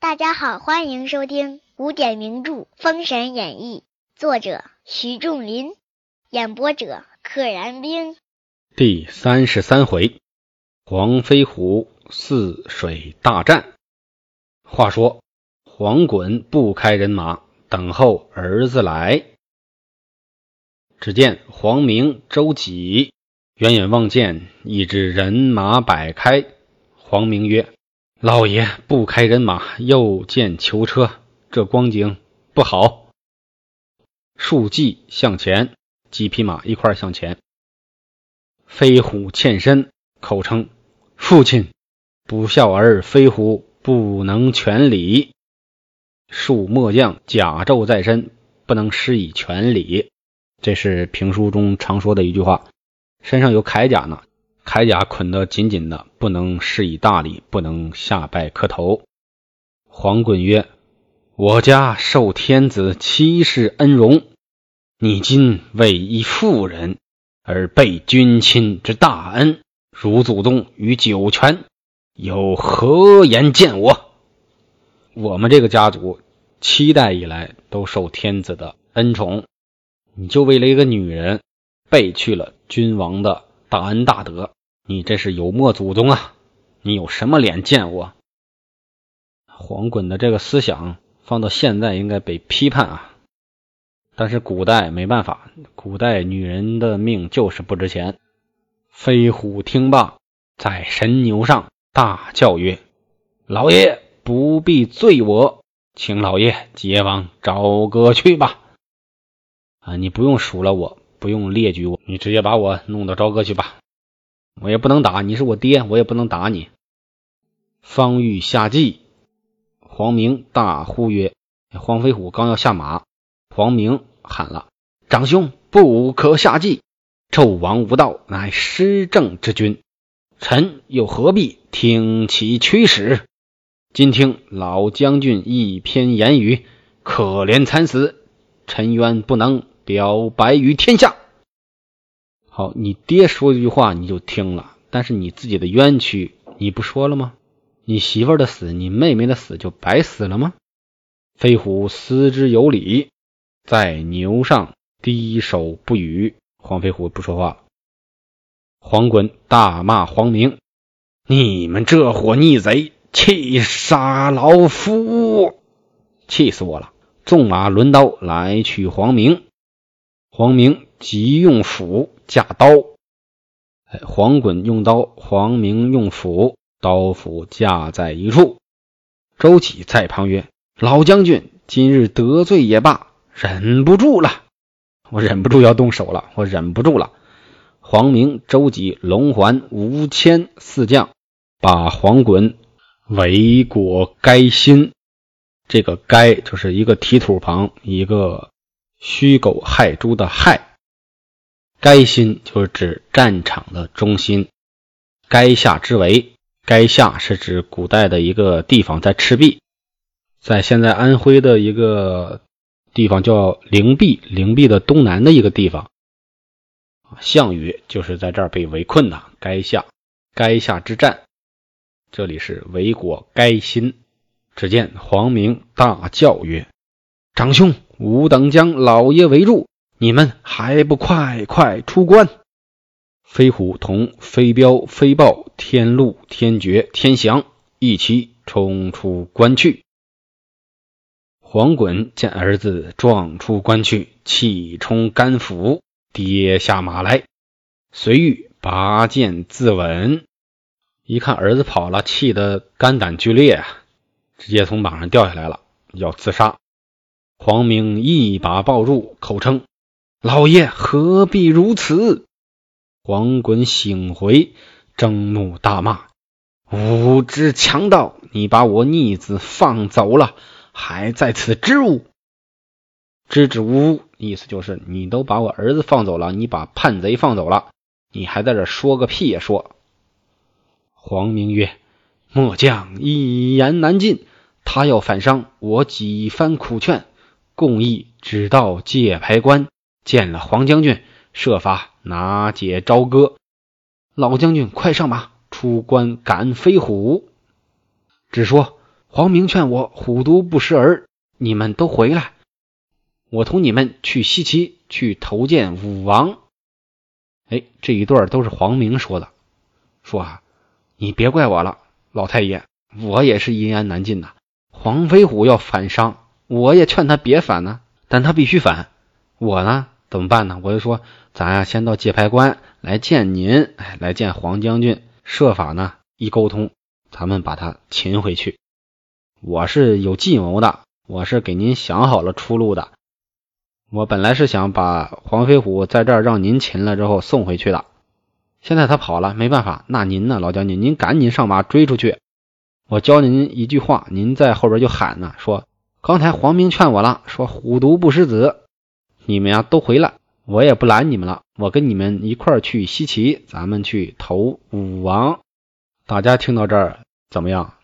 大家好，欢迎收听古典名著《封神演义》，作者徐仲林，演播者可燃冰。第三十三回，黄飞虎泗水大战。话说，黄滚不开人马，等候儿子来。只见黄明、周几远远望见一支人马摆开。黄明曰：“老爷不开人马，又见囚车，这光景不好。”数骑向前，几匹马一块向前。飞虎欠身，口称：“父亲，不孝儿飞虎不能全礼。恕末将甲胄在身，不能施以全礼。”这是评书中常说的一句话。身上有铠甲呢，铠甲捆得紧紧的，不能施以大礼，不能下拜磕头。黄滚曰：“我家受天子七世恩荣，你今为一妇人。”而备君亲之大恩，如祖宗于九泉，有何言见我？我们这个家族七代以来都受天子的恩宠，你就为了一个女人背去了君王的大恩大德，你这是有没祖宗啊！你有什么脸见我？黄滚的这个思想放到现在应该被批判啊！但是古代没办法，古代女人的命就是不值钱。飞虎听罢，在神牛上大叫曰：“老爷不必罪我，请老爷接往朝歌去吧。啊，你不用数了我，不用列举我，你直接把我弄到朝歌去吧。我也不能打，你是我爹，我也不能打你。”方欲下计，黄明大呼曰：“黄飞虎刚要下马。”黄明喊了：“长兄，不可下计！纣王无道，乃失政之君，臣又何必听其驱使？今听老将军一篇言语，可怜惨死，臣冤不能表白于天下。”好，你爹说一句话你就听了，但是你自己的冤屈你不说了吗？你媳妇的死，你妹妹的死就白死了吗？飞虎思之有理。在牛上低首不语，黄飞虎不说话了。黄滚大骂黄明：“你们这伙逆贼，气杀老夫！气死我了！”纵马抡刀来取黄明。黄明急用斧架刀，哎，黄滚用刀，黄明用斧，刀斧架在一处。周启在旁曰：“老将军，今日得罪也罢。”忍不住了，我忍不住要动手了，我忍不住了。黄明、周吉、龙环、吴谦四将把黄滚围裹该心，这个“该”就是一个提土旁，一个虚狗害猪的“害”。该心就是指战场的中心，垓下之围。垓下是指古代的一个地方，在赤壁，在现在安徽的一个。地方叫灵璧，灵璧的东南的一个地方。项羽就是在这儿被围困的。垓下，垓下之战，这里是为国该心。只见黄明大叫曰：“长兄，吾等将老爷围住，你们还不快快出关！”飞虎同飞镖、飞豹、天禄、天爵、天祥一起冲出关去。黄滚见儿子撞出关去，气冲肝腑，跌下马来，随欲拔剑自刎。一看儿子跑了，气得肝胆俱裂啊，直接从马上掉下来了，要自杀。黄明一把抱住，口称：“老爷何必如此？”黄滚醒回，睁怒大骂：“无知强盗！你把我逆子放走了！”还在此支吾，支支吾吾，意思就是你都把我儿子放走了，你把叛贼放走了，你还在这说个屁呀说！黄明曰：“末将一言难尽，他要反伤，我几番苦劝，共议只到界牌关见了黄将军，设法拿解朝歌。老将军快上马，出关赶飞虎。只说黄明劝我虎毒不食儿，你们都回来，我同你们去西岐去投见武王。哎，这一段都是黄明说的，说啊，你别怪我了，老太爷，我也是一言难尽呐。黄飞虎要反商，我也劝他别反呢，但他必须反。我呢，怎么办呢？我就说，咱呀，先到界牌关来见您，哎，来见黄将军，设法呢一沟通。咱们把他擒回去。我是有计谋的，我是给您想好了出路的。我本来是想把黄飞虎在这儿让您擒了之后送回去的。现在他跑了，没办法。那您呢，老将军，您赶紧上马追出去。我教您一句话，您在后边就喊呢，说刚才黄明劝我了，说虎毒不食子，你们呀都回来，我也不拦你们了。我跟你们一块儿去西岐，咱们去投武王。大家听到这儿。怎么样？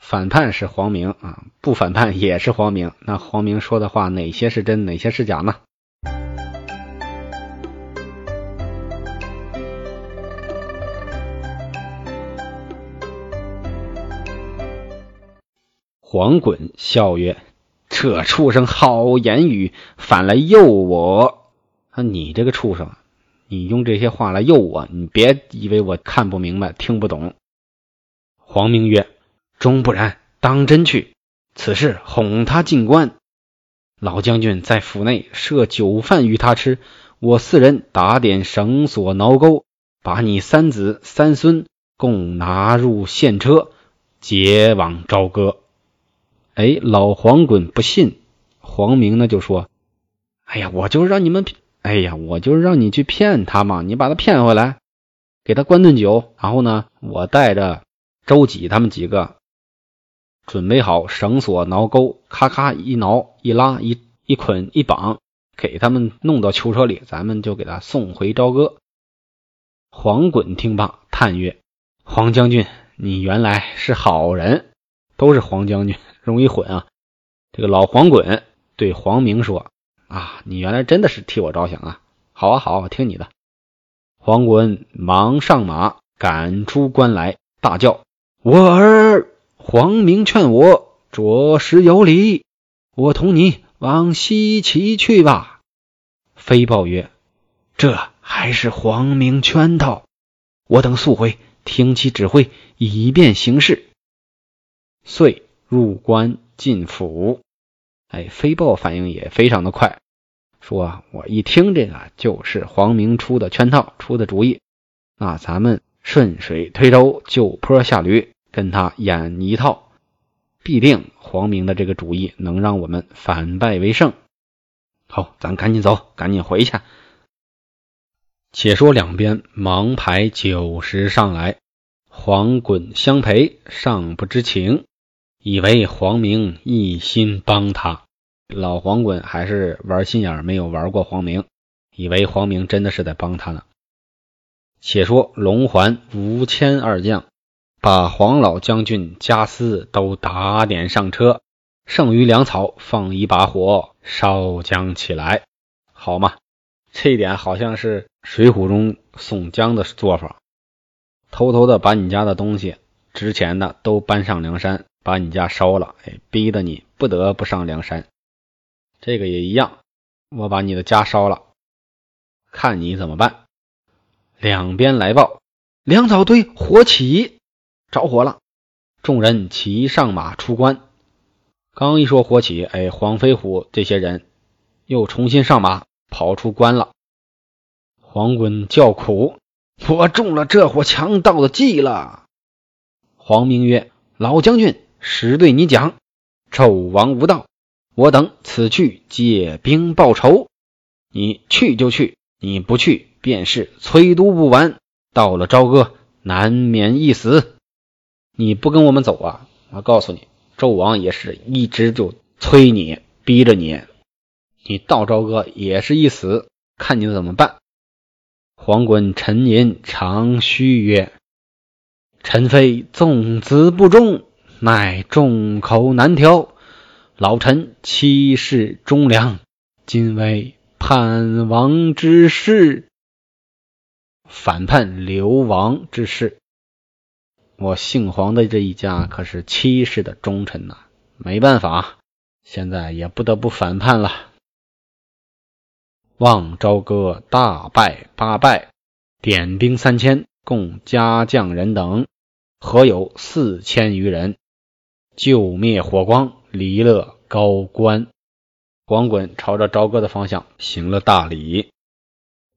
反叛是黄明啊，不反叛也是黄明。那黄明说的话哪些是真，哪些是假呢？黄滚笑曰：“这畜生好言语，反来诱我。啊，你这个畜生，你用这些话来诱我，你别以为我看不明白，听不懂。”黄明曰：“终不然，当真去。此事哄他进关。老将军在府内设酒饭与他吃，我四人打点绳索挠钩，把你三子三孙共拿入县车，解往朝歌。”哎，老黄滚不信，黄明呢就说：“哎呀，我就是让你们，哎呀，我就是让你去骗他嘛，你把他骗回来，给他灌顿酒，然后呢，我带着。”周几他们几个准备好绳索、挠钩，咔咔一挠一拉一一捆一绑，给他们弄到囚车里，咱们就给他送回朝歌。黄滚听罢，叹曰：“黄将军，你原来是好人，都是黄将军，容易混啊。”这个老黄滚对黄明说：“啊，你原来真的是替我着想啊！好啊，好，我听你的。”黄滚忙上马，赶出关来，大叫。我儿黄明劝我着实有理，我同你往西岐去吧。飞豹曰：“这还是黄明圈套，我等速回，听其指挥，以便行事。”遂入关进府。哎，飞豹反应也非常的快，说啊：“我一听这个就是黄明出的圈套，出的主意。那咱们顺水推舟，就坡下驴。”跟他演一套，必定黄明的这个主意能让我们反败为胜。好，咱赶紧走，赶紧回去。且说两边忙排酒食上来，黄滚相陪，尚不知情，以为黄明一心帮他。老黄滚还是玩心眼，没有玩过黄明，以为黄明真的是在帮他呢。且说龙环、吴谦二将。把黄老将军家私都打点上车，剩余粮草放一把火烧将起来，好嘛？这一点好像是《水浒》中宋江的做法，偷偷的把你家的东西值钱的都搬上梁山，把你家烧了，哎，逼得你不得不上梁山。这个也一样，我把你的家烧了，看你怎么办。两边来报，粮草堆火起。着火了，众人齐上马出关。刚一说火起，哎，黄飞虎这些人又重新上马跑出关了。黄滚叫苦：“我中了这伙强盗的计了。”黄明曰：“老将军，实对你讲，纣王无道，我等此去借兵报仇。你去就去，你不去便是催都不完，到了朝歌，难免一死。”你不跟我们走啊！我告诉你，纣王也是一直就催你，逼着你。你到朝歌也是一死，看你怎么办。黄滚沉吟长吁曰：“臣非纵子不忠，乃众口难调。老臣七世忠良，今为叛王之事，反叛流亡之事。我姓黄的这一家可是七世的忠臣呐，没办法，现在也不得不反叛了。望朝歌大败八败，点兵三千，共家将人等，合有四千余人，救灭火光。离了高官，黄衮朝着朝歌的方向行了大礼。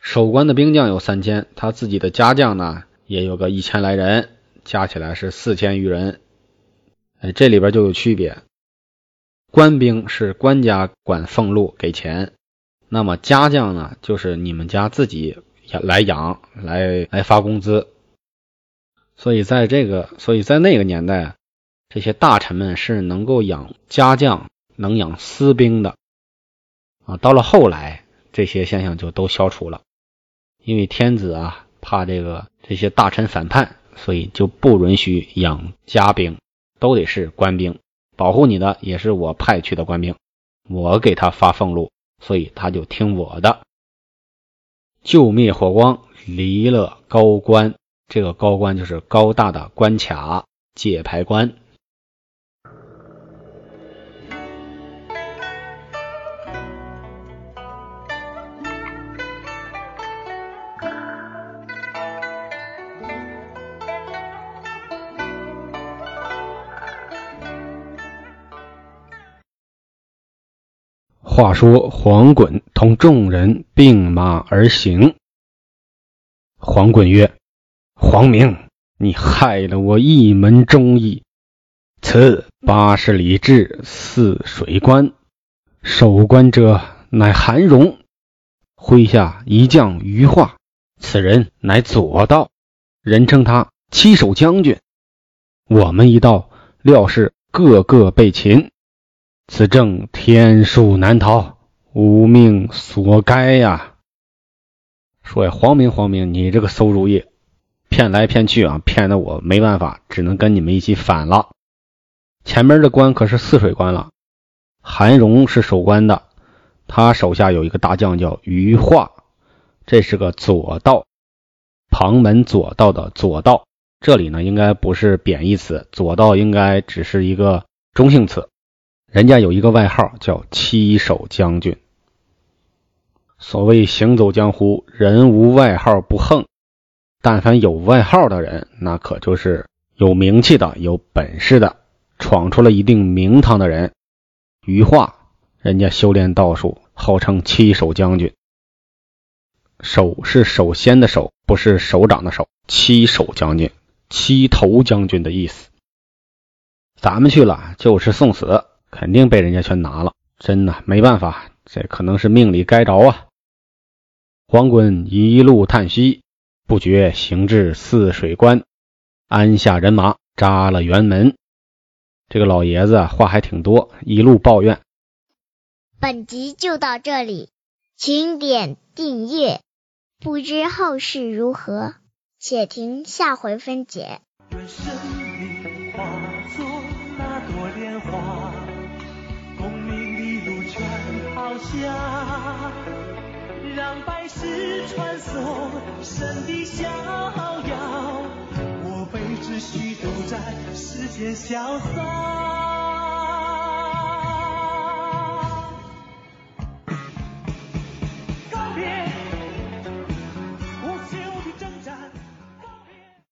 守关的兵将有三千，他自己的家将呢也有个一千来人，加起来是四千余人。哎，这里边就有区别。官兵是官家管俸禄给钱，那么家将呢，就是你们家自己来养来来发工资。所以在这个，所以在那个年代。这些大臣们是能够养家将、能养私兵的啊。到了后来，这些现象就都消除了，因为天子啊怕这个这些大臣反叛，所以就不允许养家兵，都得是官兵。保护你的也是我派去的官兵，我给他发俸禄，所以他就听我的。救灭火光，离了高官，这个高官就是高大的关卡界牌关。话说黄衮同众人并马而行。黄衮曰：“黄明，你害了我一门忠义。此八十里至泗水关，守关者乃韩荣，麾下一将余化，此人乃左道，人称他七守将军。我们一到，料是个个被擒。”此正天数难逃，吾命所该呀！说呀，黄明，黄明，你这个馊主意，骗来骗去啊，骗得我没办法，只能跟你们一起反了。前面的关可是泗水关了，韩荣是守关的，他手下有一个大将叫余化，这是个左道，旁门左道的左道。这里呢，应该不是贬义词，左道应该只是一个中性词。人家有一个外号叫七手将军。所谓行走江湖，人无外号不横。但凡有外号的人，那可就是有名气的、有本事的，闯出了一定名堂的人。余化，人家修炼道术，号称七手将军。首是首先的首，不是首长的首。七手将军，七头将军的意思。咱们去了，就是送死。肯定被人家全拿了，真的没办法，这可能是命里该着啊。黄衮一路叹息，不觉行至泗水关，安下人马，扎了辕门。这个老爷子话还挺多，一路抱怨。本集就到这里，请点订阅，不知后事如何，且听下回分解。下，让百世穿梭神的逍遥，我辈只需都在世间潇洒。